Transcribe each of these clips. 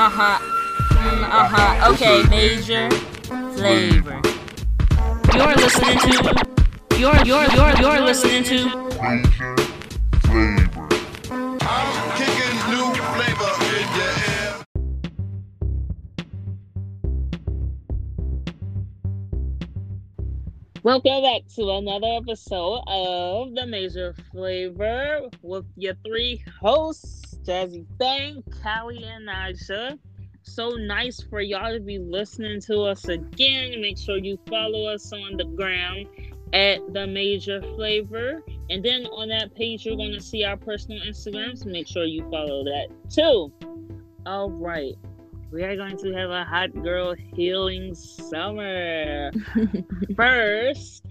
uh huh. Mm, uh huh. Okay, major flavor. You're listening to. You're you're you're you're listening to. Major flavor. I'm kicking new flavor in your ear. Welcome back to another episode of the Major Flavor with your three hosts, Jazzy Bang, Callie, and Aisha. So nice for y'all to be listening to us again. Make sure you follow us on the gram at the Major Flavor. And then on that page, you're going to see our personal Instagrams. Make sure you follow that too. All right. We are going to have a hot girl healing summer. First,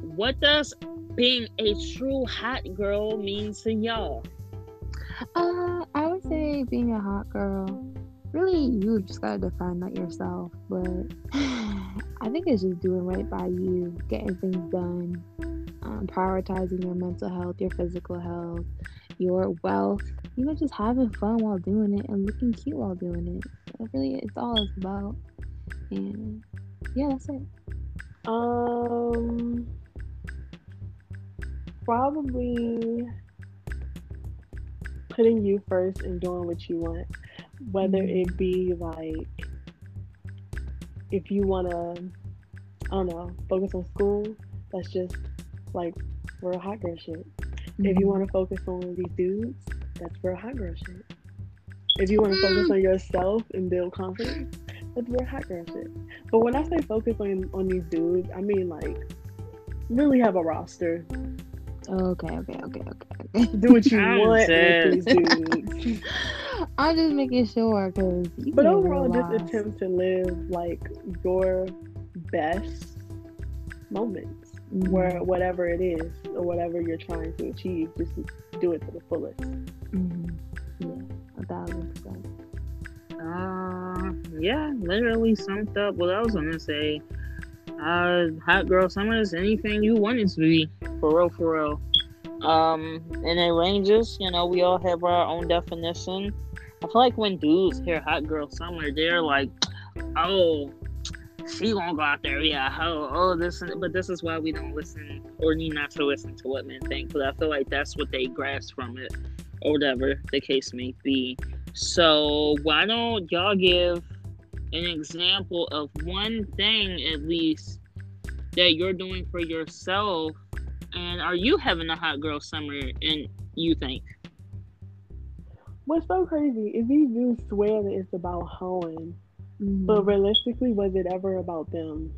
what does being a true hot girl mean to y'all? Uh, I would say being a hot girl. Really, you just gotta define that yourself. But I think it's just doing right by you, getting things done, um, prioritizing your mental health, your physical health, your wealth. You know, just having fun while doing it and looking cute while doing it. Really, it's all it's about. And yeah, that's it. Um, probably putting you first and doing what you want, whether mm-hmm. it be like if you want to, I don't know, focus on school. That's just like real hot girl shit. If you mm-hmm. want to focus on these dudes, that's real hot girl shit. If you want to focus on yourself and build confidence, that's real hot girl shit. But when I say focus on on these dudes, I mean like really have a roster. Okay, okay, okay, okay, okay. Do what you I'm want with these dudes. I'm just making sure because. But overall, just attempt to live like your best moments, Mm-hmm. where whatever it is or whatever you're trying to achieve, just do it to the fullest. hmm Yeah, a thousand percent. Uh, yeah, literally summed up what I was gonna say. Uh, hot girl summer is anything you want it to be, for real, for real. Um, and it ranges. You know, we all have our own definition. I feel like when dudes hear hot girl summer, they're like, "Oh, she won't go out there, yeah, oh, oh, this." But this is why we don't listen or need not to listen to what men think, because I feel like that's what they grasp from it, or whatever the case may be. So why don't y'all give an example of one thing at least that you're doing for yourself? And are you having a hot girl summer? And you think? What's so crazy is these dudes swear that it's about hoeing, Mhm. but realistically, was it ever about them?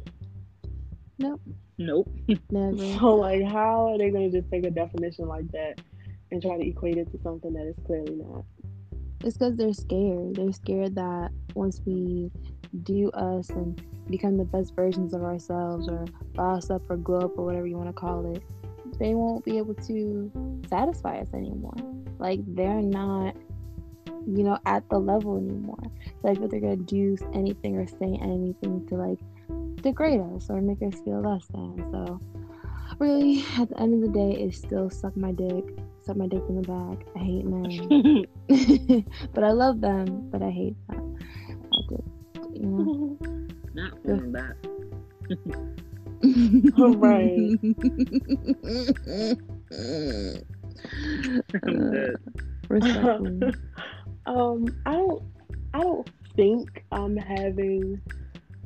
Nope, Nope. never. So like, how are they gonna just take a definition like that and try to equate it to something that is clearly not? It's because they're scared. They're scared that once we do us and become the best versions of ourselves or boss up or glow up or whatever you want to call it, they won't be able to satisfy us anymore. Like they're not, you know, at the level anymore. Like I feel they're gonna do anything or say anything to like degrade us or make us feel less than. So really, at the end of the day, it's still suck my dick, suck my dick in the back. I hate men. but I love them, but I hate them. I just, you know. Not feeling that. Right. I'm dead. Respectfully. um, I don't, I don't think I'm having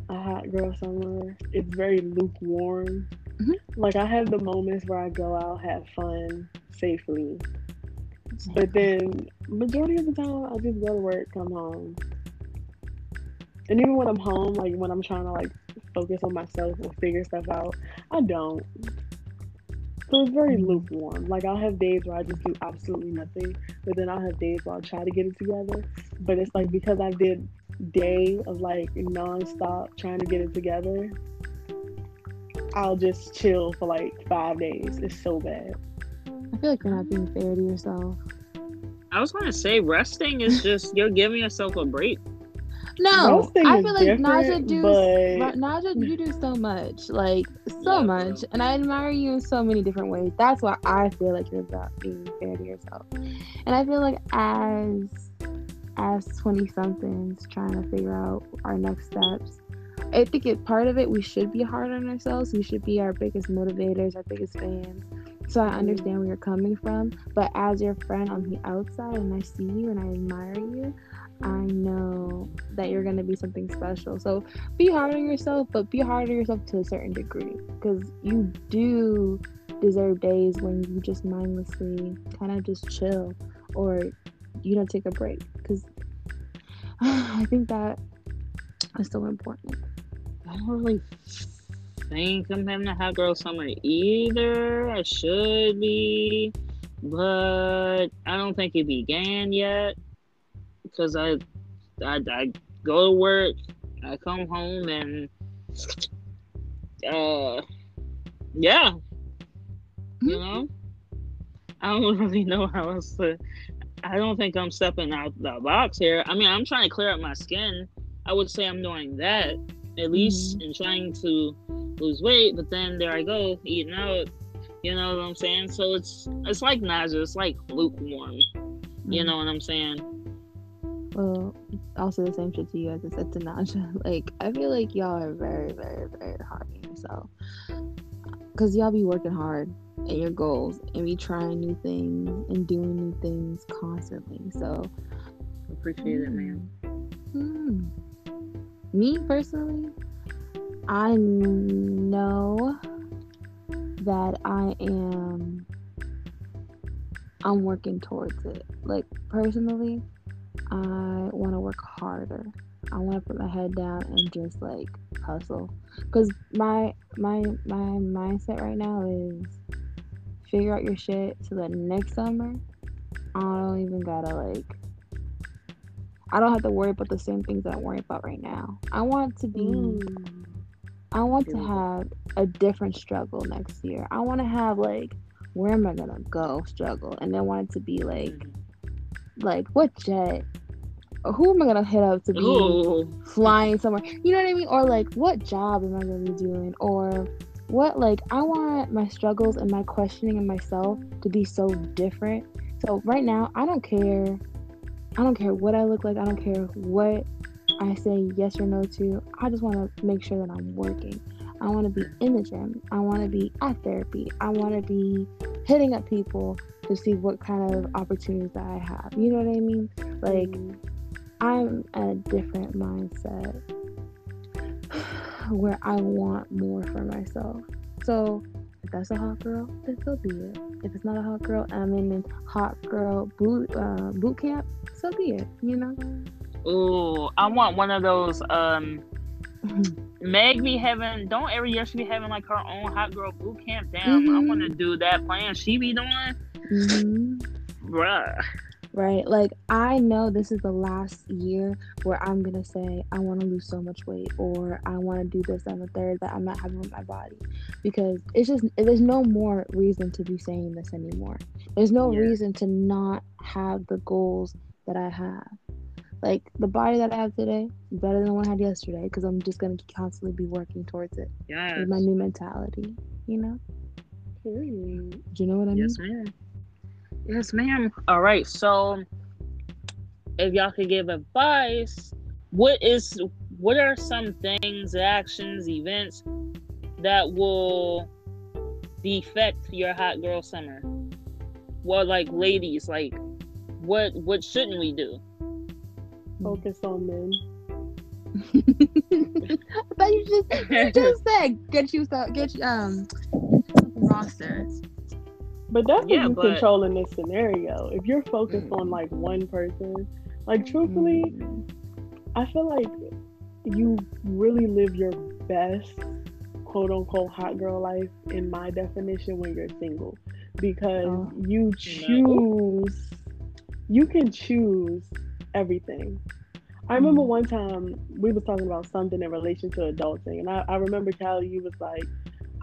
a hot girl summer. It's very lukewarm. Mhm. Like I have the moments where I go out, have fun safely, but then majority of the time I just go to work, come home, and even when I'm home, like when I'm trying to like focus on myself or figure stuff out, I don't. So it's very mm-hmm. lukewarm. Like I'll have days where I just do absolutely nothing, but then I'll have days where I'll try to get it together. But it's like because I did day of like nonstop trying to get it together, I'll just chill for like five days. It's so bad. I feel like you're not being fair to yourself. I was gonna say resting is just you're giving yourself a break. No, I feel like Naja do but- Naja, you do so much, like so Yeah, much, bro. and I admire you in so many different ways. That's why I feel like you're not being fair to yourself, and I feel like as as 20 somethings trying to figure out our next steps. I think it part of it we should be hard on ourselves. We should be our biggest motivators, our biggest fans. So I understand where you're coming from, but as your friend on the outside and I see you and I admire you, I know that you're going to be something special. So be hard on yourself, but be hard on yourself to a certain degree because you do deserve days when you just mindlessly kind of just chill or you don't take a break because I think that is so important. I don't really think I'm having a hot girl summer either. I should be, but I don't think it began yet because I, I, I go to work, I come home, and uh, yeah, you know, I don't really know how else to. I don't think I'm stepping out the box here. I mean, I'm trying to clear up my skin. I would say I'm doing that at least in trying to lose weight, but then there I go eating out. You know what I'm saying? So it's it's like nausea. It's like lukewarm. You know what I'm saying? Well, also the same shit to you as I said to Naja. Like, I feel like y'all are very, very, very hard on yourself. Because y'all be working hard at your goals and be trying new things and doing new things constantly. So, Appreciate it, man. hmm. Me personally, I know that I am. I'm working towards it. Like, personally, I want to work harder. I want to put my head down and just like hustle. Cause my my my mindset right now is figure out your shit so that next summer I don't even gotta like. I don't have to worry about the same things that I'm worrying about right now. I want to be. Mm. I want to have a different struggle next year. I want to have like, where am I gonna go struggle, and then I want it to be like like what jet who am i gonna hit up to be Ooh, flying somewhere you know what i mean or like what job am i gonna be doing or what like i want my struggles and my questioning of myself to be so different so right now i don't care i don't care what i look like i don't care what i say yes or no to i just want to make sure that i'm working i want to be in the gym i want to be at therapy i want to be hitting up people to see what kind of opportunities that I have. You know what I mean? Like I'm at a different mindset where I want more for myself. So if that's a hot girl, then so be it. If it's not a hot girl, I'm in a hot girl boot uh, boot camp. So be it. You know. Oh, I want one of those. Um, Meg be having. Don't every year she be having like her own hot girl boot camp. Damn, I Mhm. want to do that plan she be doing, hmm bruh. Right. Like I know this is the last year where I'm gonna say I want to lose so much weight or I want to do this and the third that I'm not having with my body because it's just there's no more reason to be saying this anymore. There's no Yeah. reason to not have the goals that I have. Like the body that I have today is better than the one I had yesterday because I'm just gonna constantly be working towards it Yeah. with my new mentality. You know? Period. Do you know what I mean? Yes, ma'am. Yes, ma'am. All right. So, if y'all could give advice, what is what are some things, actions, events that will defect your hot girl summer? Well, like ladies, like what what shouldn't we do? Focus on men. I thought you just you just said get you some get um roster. But that's Yeah, what you but- control in this scenario. If you're focused Mm. on like one person, like truthfully, I feel like you really live your best quote unquote hot girl life in my definition when you're single because Oh. you choose you can choose everything. I remember Mhm. one time we was talking about something in relation to adulting and I, I remember Callie you was like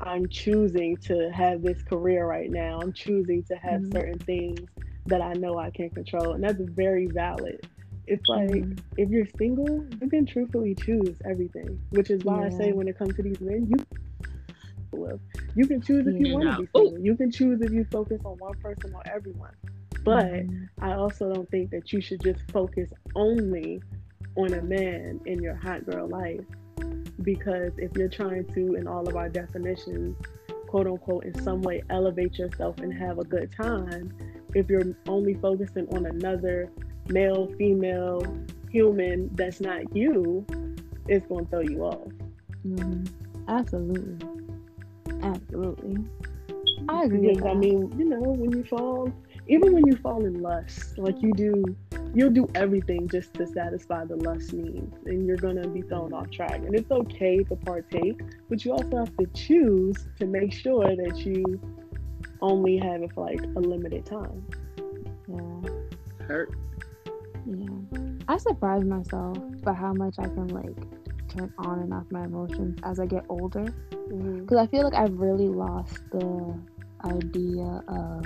I'm choosing to have this career right now. I'm choosing to have Mhm. certain things that I know I can control and that's very valid. It's like Mhm. if you're single, you can truthfully choose everything, which is why I say when it comes to these men, you with. You can choose if you Yeah. want to be Ooh. single. You can choose if you focus on one person or everyone. But Mhm. I also don't think that you should just focus only on a man in your hot girl life. Because if you're trying to, in all of our definitions, quote unquote, in some way elevate yourself and have a good time, if you're only focusing on another male, female, human that's not you, it's going to throw you off. Mhm. Absolutely. Absolutely. I agree. With Because I mean, you know, when you fall, even when you fall in lust, like you do, you'll do everything just to satisfy the lust needs, and you're gonna be thrown off track. And it's okay to partake, but you also have to choose to make sure that you only have it for like a limited time. yeah. Hurt. Yeah. I surprise myself by how much I can like turn on and off my emotions as I get older. Mm-hmm. Because I feel like I've really lost the idea of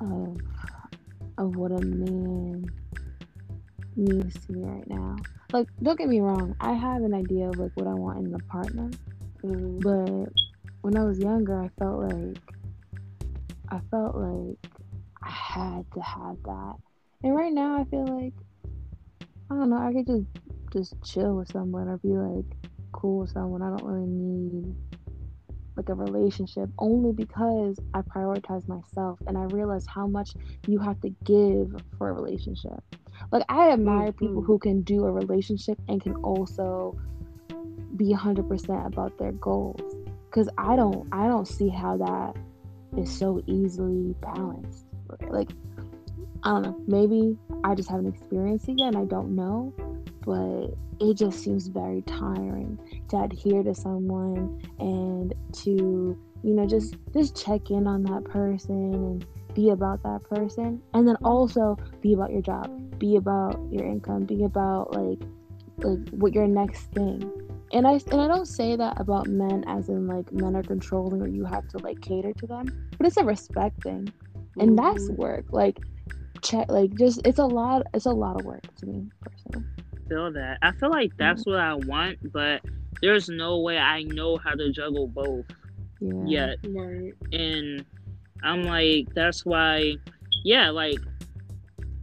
of of what a man needs to me right now. Like, don't get me wrong, I have an idea of like what I want in a partner. Mhm. But when I was younger, I felt like I felt like I had to have that. And right now, I feel like I don't know. I could just just chill with someone or be like cool with someone. I don't really need like a relationship only because I prioritize myself and I realize how much you have to give for a relationship. Like I admire people Mhm. who can do a relationship and can also be 100% about their goals cuz I don't I don't see how that is so easily balanced. Like I don't know, maybe I just haven't experienced it yet and I don't know, but it just seems very tiring to adhere to someone and to you know just just check in on that person and be about that person. And then also be about your job be about your income be about like like what your next thing. And i and i don't say that about men as in like men are controlling or you have to like cater to them but it's a respect thing. And that's Mhm. work like check like just it's a lot it's a lot of work to me personally Feel that. I feel like mm. that's what I want, but there's no way I know how to juggle both yeah yet. Right. and I'm like, that's why, yeah, like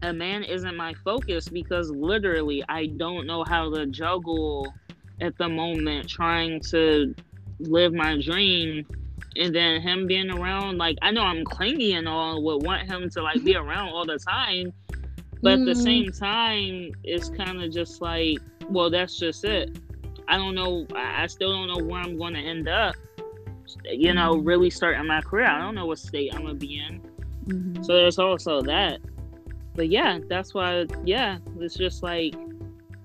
a man isn't my focus because literally I don't know how to juggle at the moment trying to live my dream and then him being around like I know I'm clingy and all would want him to like be around all the time but at the Mhm. same time it's kind of just like well that's just it I don't know I still don't know where I'm going to end up you know Mhm. really starting my career I don't know what state I'm gonna be in Mhm. so there's also that. But yeah, that's why, yeah, it's just like,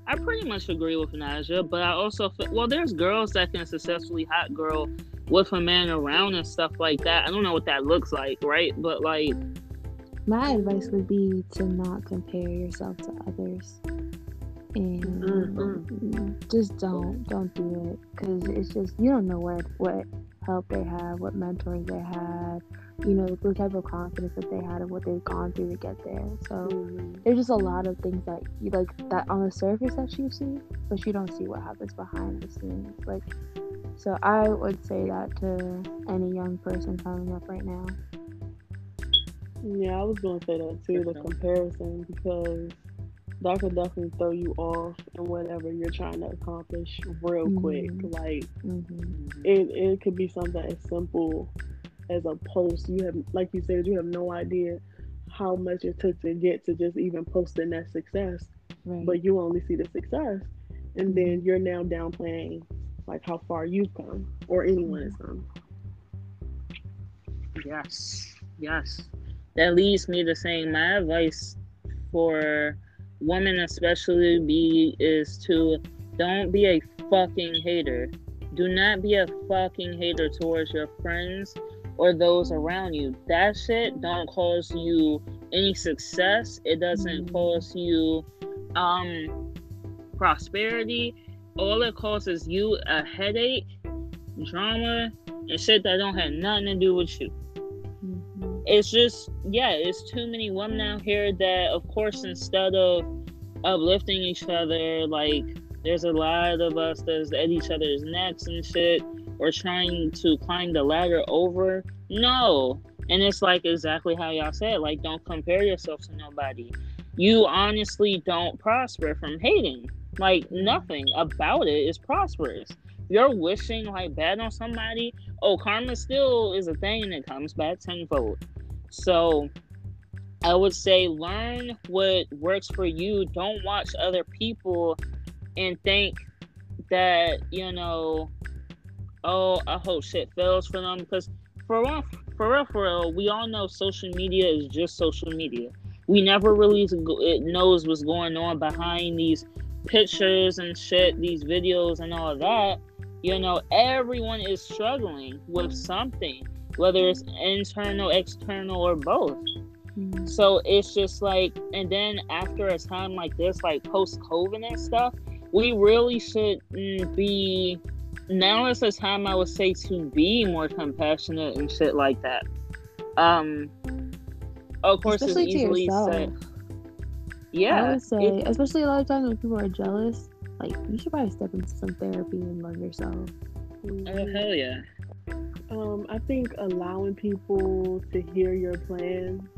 I pretty much agree with Naja, but I also, feel, well, there's girls that can successfully hot girl with a man around and stuff like that. I don't know what that looks like, right? But like, My advice would be to not compare yourself to others, and Mhm. just don't don't do it because it's just you don't know what what help they have, what mentors they had, you know, the type of confidence that they had and what they've gone through to get there. So Mhm. there's just a lot of things that you like that on the surface that you see, but you don't see what happens behind the scenes. Like, so I would say that to any young person coming up right now. Yeah, I was gonna say that too, the comparison, because that could definitely throw you off in whatever you're trying to accomplish real quick. Mhm. Like hmm it, it could be something as simple as a post. You have, like you said, you have no idea how much it took to get to just even posting that success, Right. but you only see the success, and then you're now downplaying like how far you've come or anyone has come. yes, yes. That leads me to saying my advice for women, especially, be is to don't be a fucking hater. Do not be a fucking hater towards your friends or those around you. That shit don't cause you any success. It doesn't Mhm. cause you um prosperity. All it causes you a headache, drama, and shit that don't have nothing to do with you. It's just yeah it's too many women out here that of course instead of uplifting each other like there's a lot of us that's at each other's necks and shit or trying to climb the ladder over no And it's like exactly how y'all said, like, don't compare yourself to nobody. You honestly don't prosper from hating. Like, nothing about it is prosperous. You're wishing like bad on somebody. Oh, karma still is a thing and it comes back tenfold. So I would say learn what works for you. Don't watch other people and think that, you know, oh, I hope shit fails for them. Because for real, for real, for real, we all know social media is just social media. We never really knows what's going on behind these pictures and shit, these videos and all that. You know, everyone is struggling with something, whether it's internal, external, or both. Mm. So it's just like, and then after a time like this, like post COVID and stuff, we really should be. Now is the time I would say to be more compassionate and shit like that. Um, of course, Especially it's to easily yourself. said. Yeah, I would say, it- especially a lot of times when people are jealous, like you should probably step into some therapy and love yourself. oh hell yeah. Um, I think allowing people to hear your plan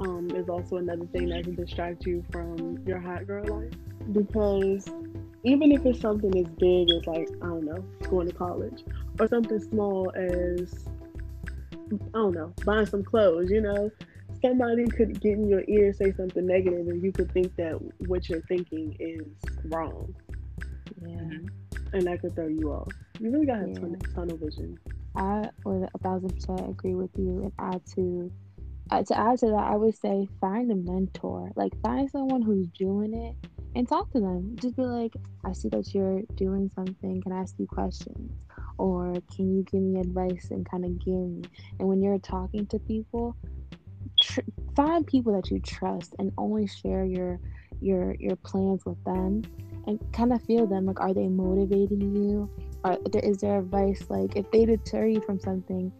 um, is also another thing that can distract you from your hot girl life. Because even if it's something as big as like I don't know, going to college, or something small as I don't know, buying some clothes, you know, somebody could get in your ear say something negative, and you could think that what you're thinking is wrong, Yeah. And that could throw you off. You really gotta have Yeah. tunnel vision. I would a thousand percent agree with you and add to uh, to add to that I would say find a mentor. Like find someone who's doing it and talk to them. Just be like I see that you're doing something. Can I ask you questions? Or can you give me advice and kind of give me? And when you're talking to people tr- find people that you trust and only share your your your plans with them and kind of feel them. Like are they motivating you are there is there advice like if they deter you from something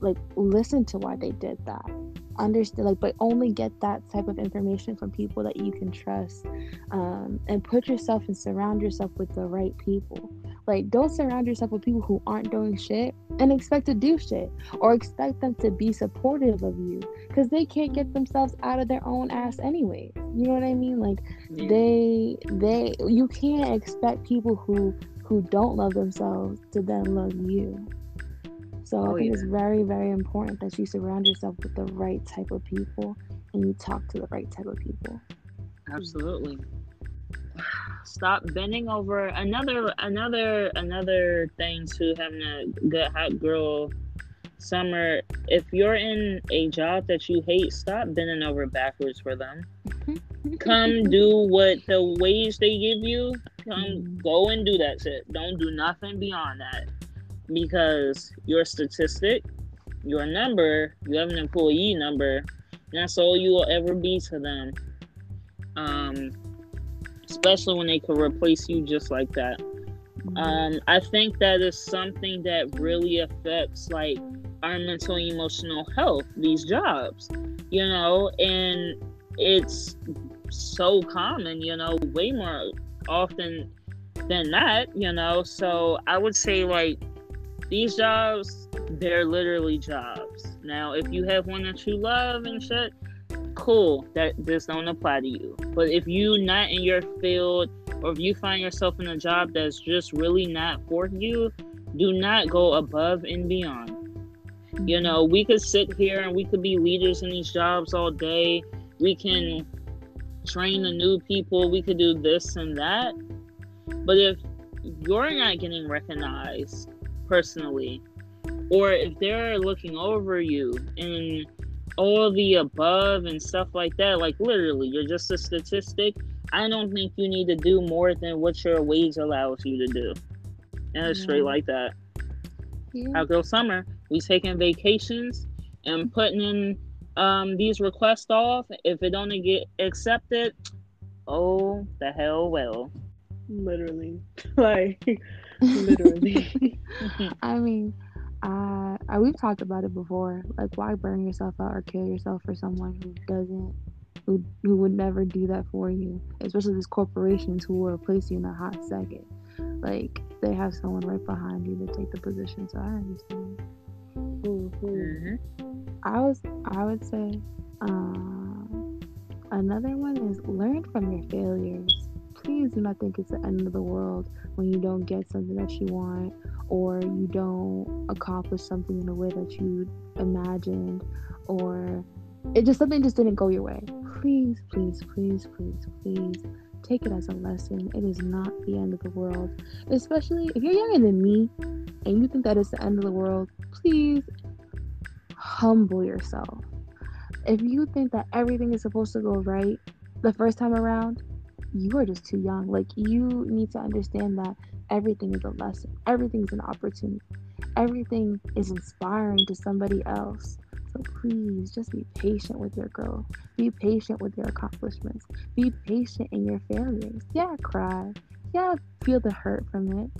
like listen to why they did that. Understand like but only get that type of information from people that you can trust um, and put yourself and surround yourself with the right people. Like don't surround yourself with people who aren't doing shit and expect to do shit or expect them to be supportive of you because they can't get themselves out of their own ass anyway you know what i mean? Like Yeah. they they you can't expect people who who don't love themselves to then love you so Oh, i think it's very very important that you surround yourself with the right type of people and you talk to the right type of people Absolutely. Stop bending over. Another, another, another thing to having a good hot girl summer. If you're in a job that you hate, stop bending over backwards for them. Come do what the wage they give you. Come Mhm. go and do that shit. Don't do nothing beyond that because your statistic, your number, you have an employee number. And that's all you will ever be to them. Um, especially when they could replace you just like that. Um, I think that is something that really affects like our mental and emotional health, these jobs, you know, and it's so common, you know, way more often than not, you know. So I would say like these jobs, they're literally jobs. Now, if you have one that you love and shit, cool. That this don't apply to you. But if you not in your field or if you find yourself in a job that's just really not for you, do not go above and beyond. You know, we could sit here and we could be leaders in these jobs all day. We can train the new people. We could do this and that. But if you're not getting recognized personally, or if they're looking over you and all the above and stuff like that, like literally, you're just a statistic. I don't think you need to do more than what your wage allows you to do. And it's straight like that. Yeah. Our girl summer, we taking vacations and putting in um these requests off. If it don't get accepted, oh the hell well. Literally. Like, literally. I mean, uh, I, we've talked about it before. Like, why burn yourself out or kill yourself for someone who doesn't, who who would never do that for you? Especially these corporations who will replace you in a hot second. Like, they have someone right behind you to take the position. So I understand. Mhm. I was I would say um, another one is learn from your failures. Please do not think it's the end of the world when you don't get something that you want or you don't accomplish something in a way that you imagined or it just something just didn't go your way. Please, please, please, please, please take it as a lesson. It is not the end of the world. Especially if you're younger than me and you think that it's the end of the world, please humble yourself. If you think that everything is supposed to go right the first time around, you are just too young. Like you need to understand that everything is a lesson. Everything is an opportunity. Everything is inspiring to somebody else. So please just be patient with your growth. Be patient with your accomplishments. Be patient in your failures. Yeah, cry. Yeah, feel the hurt from it.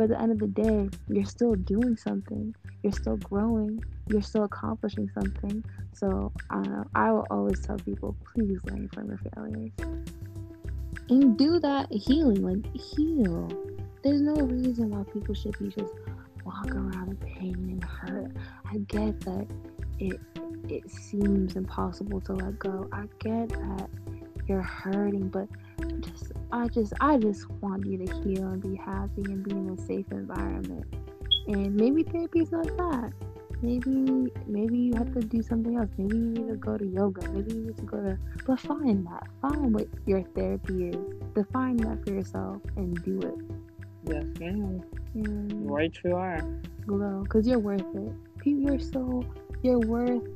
But at the end of the day, you're still doing something. You're still growing. You're still accomplishing something. So uh, I will always tell people, please learn from your failures. And do that healing, like heal. There's no reason why people should be just walk around in pain and hurt. I get that it it seems impossible to let go. I get that you're hurting, but just I just I just want you to heal and be happy and be in a safe environment. And maybe therapy is not that. Maybe maybe you have to do something else. Maybe you need to go to yoga. Maybe you need to go to but find that. Find what your therapy is. Define that for yourself and do it. Yes, ma'am. And Right you are. glow because you're worth it. You're so you're worth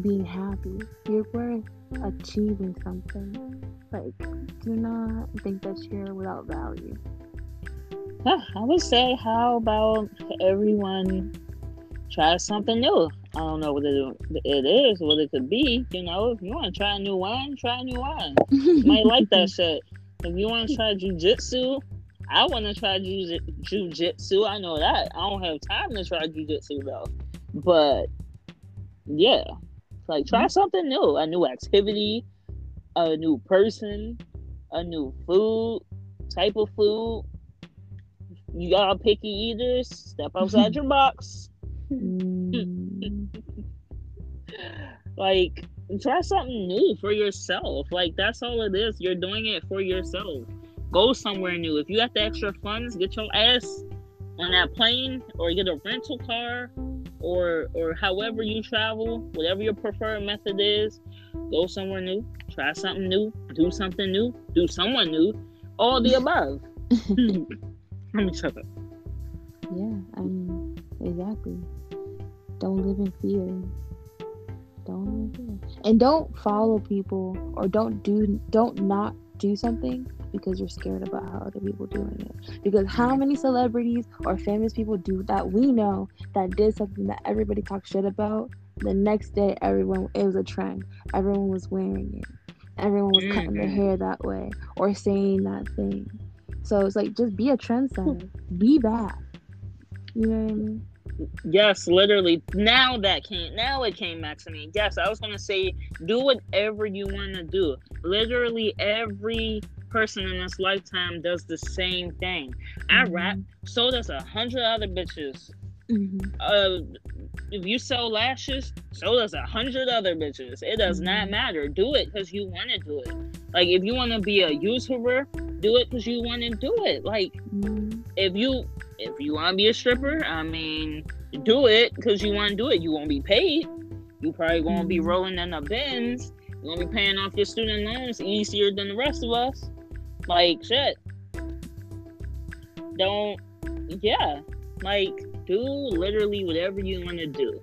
being happy. You're worth achieving something. Like, do not think that you're without value. Huh, I would say, how about everyone try something new? I don't know what it, it is, what it could be. You know, if you want to try a new wine, try a new wine. You might like that shit. If you want to try jujitsu, I want to try jujitsu. I know that. I don't have time to try jujitsu though. But yeah, like try mm-hmm. something new, a new activity, a new person, a new food, type of food. You got picky eaters. Step outside your box. Like try something new for yourself. Like that's all it is. You're doing it for yourself. Go somewhere new. If you got the extra funds, get your ass on that plane or get a rental car or or however you travel, whatever your preferred method is, go somewhere new, try something new, do something new, do someone new, all the above. Let me shut up. yeah, I mean, exactly. Don't live in fear. Don't live in fear. And don't follow people or don't do don't not do something because you're scared about how other people doing it. Because how many celebrities or famous people do that we know that did something that everybody talks shit about? The next day, everyone it was a trend. Everyone was wearing it. Everyone was cutting their Mhm. hair that way or saying that thing. So it's like just be a trendsetter. Be that. You know what I mean? Yes, literally. Now that came. Now it came back to me. Yes, I was gonna say, do whatever you want to do. Literally, every person in this lifetime does the same thing. I rap. So does a hundred other bitches. Mhm. Uh, if you sell lashes, so does a hundred other bitches. It does not Mhm. matter. Do it because you want to do it. Like if you want to be a YouTuber, do it because you want to do it. Like Mhm. if you if you want to be a stripper, I mean, do it because you want to do it. You won't be paid. You probably gonna be Mhm. rolling in the bins. You're gonna be paying off your student loans easier than the rest of us. Like shit. Don't. Yeah. Like do literally whatever you want to do.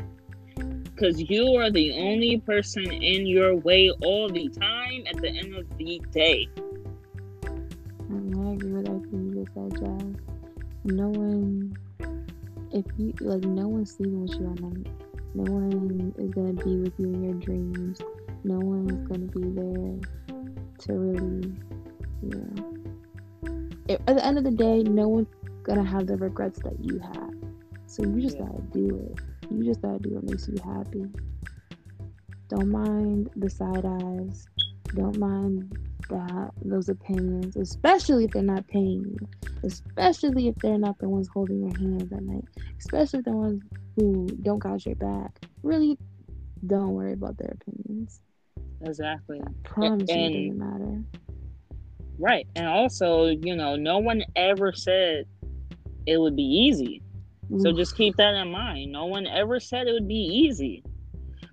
Cause you are the only person in your way all the time at the end of the day. I agree with everything you just said, Jazz. No one, if you like, no one's sleeping with you at night. No one is gonna be with you in your dreams. No one's gonna be there to really, If- at the end of the day, no one's gonna have the regrets that you have. So you just Yeah. gotta do it. You just gotta do what makes you happy. Don't mind the side eyes. Don't mind that those opinions, especially if they're not paying you, especially if they're not the ones holding your hands at night, especially the ones who don't got your back. Really, don't worry about their opinions. Exactly. Promise and- you, it doesn't matter. Right. And also, you know, no one ever said it would be easy. So just keep that in mind. No one ever said it would be easy.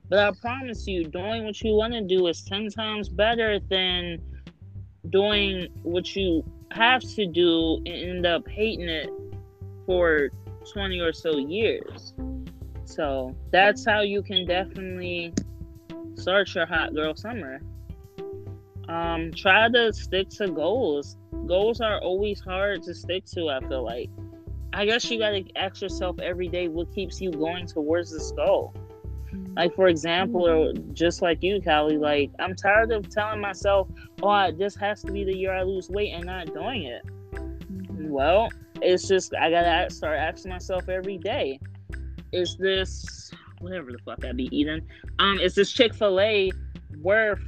But I promise you, doing what you want to do is 10 times better than doing what you have to do and end up hating it for 20 or so years. So that's how you can definitely start your hot girl summer. Um, try to stick to goals. Goals are always hard to stick to, I feel like. I guess you gotta ask yourself every day what keeps you going towards this goal. Like for example, or just like you, Callie, like I'm tired of telling myself, "Oh, I- this has to be the year I lose weight," and not doing it. Mhm. Well, it's just I gotta start asking myself every day: Is this whatever the fuck I be eating? Um, is this Chick Fil A worth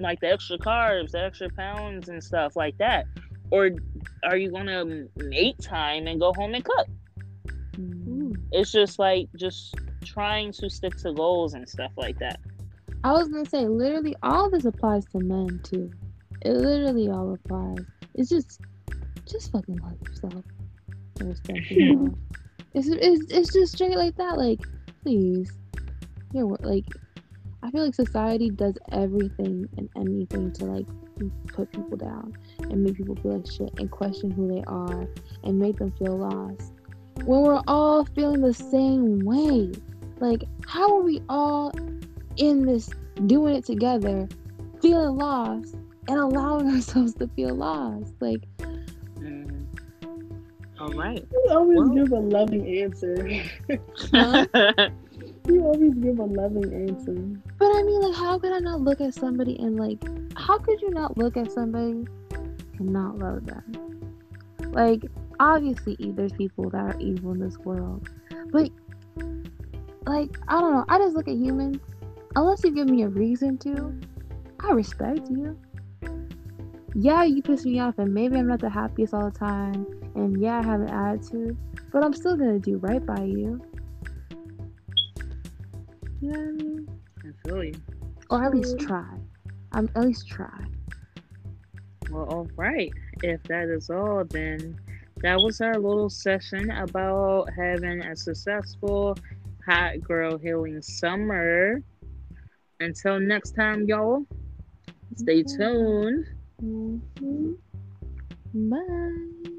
like the extra carbs, the extra pounds, and stuff like that, or are you gonna make time and go home and cook? Mhm. It's just like just trying to stick to goals and stuff like that. I was gonna say, literally, all this applies to men too. It literally all applies. It's just, just fucking love yourself. respect yourself. it's, it's it's just straight like that. Like, please, you're like, I feel like society does everything and anything to like put people down and make people feel like shit and question who they are and make them feel lost. When we're all feeling the same way, like, how are we all in this doing it together, feeling lost, and allowing ourselves to feel lost. Like, Mm. All right. You always Well- give a loving answer. you always give a loving answer. but I mean, like, how could I not look at somebody and like, how could you not look at somebody and not love them? Like, obviously, there's people that are evil in this world, but like, I don't know. I just look at humans. Unless you give me a reason to, I respect you. Yeah, you piss me off, and maybe I'm not the happiest all the time, and yeah, I have an attitude, but I'm still gonna do right by you. You know what I mean? I feel you. Or at least try. I'm at least try. Well, all right. If that is all, then that was our little session about having a successful hot girl healing summer. Until next time, y'all, stay tuned. Mhm. Bye.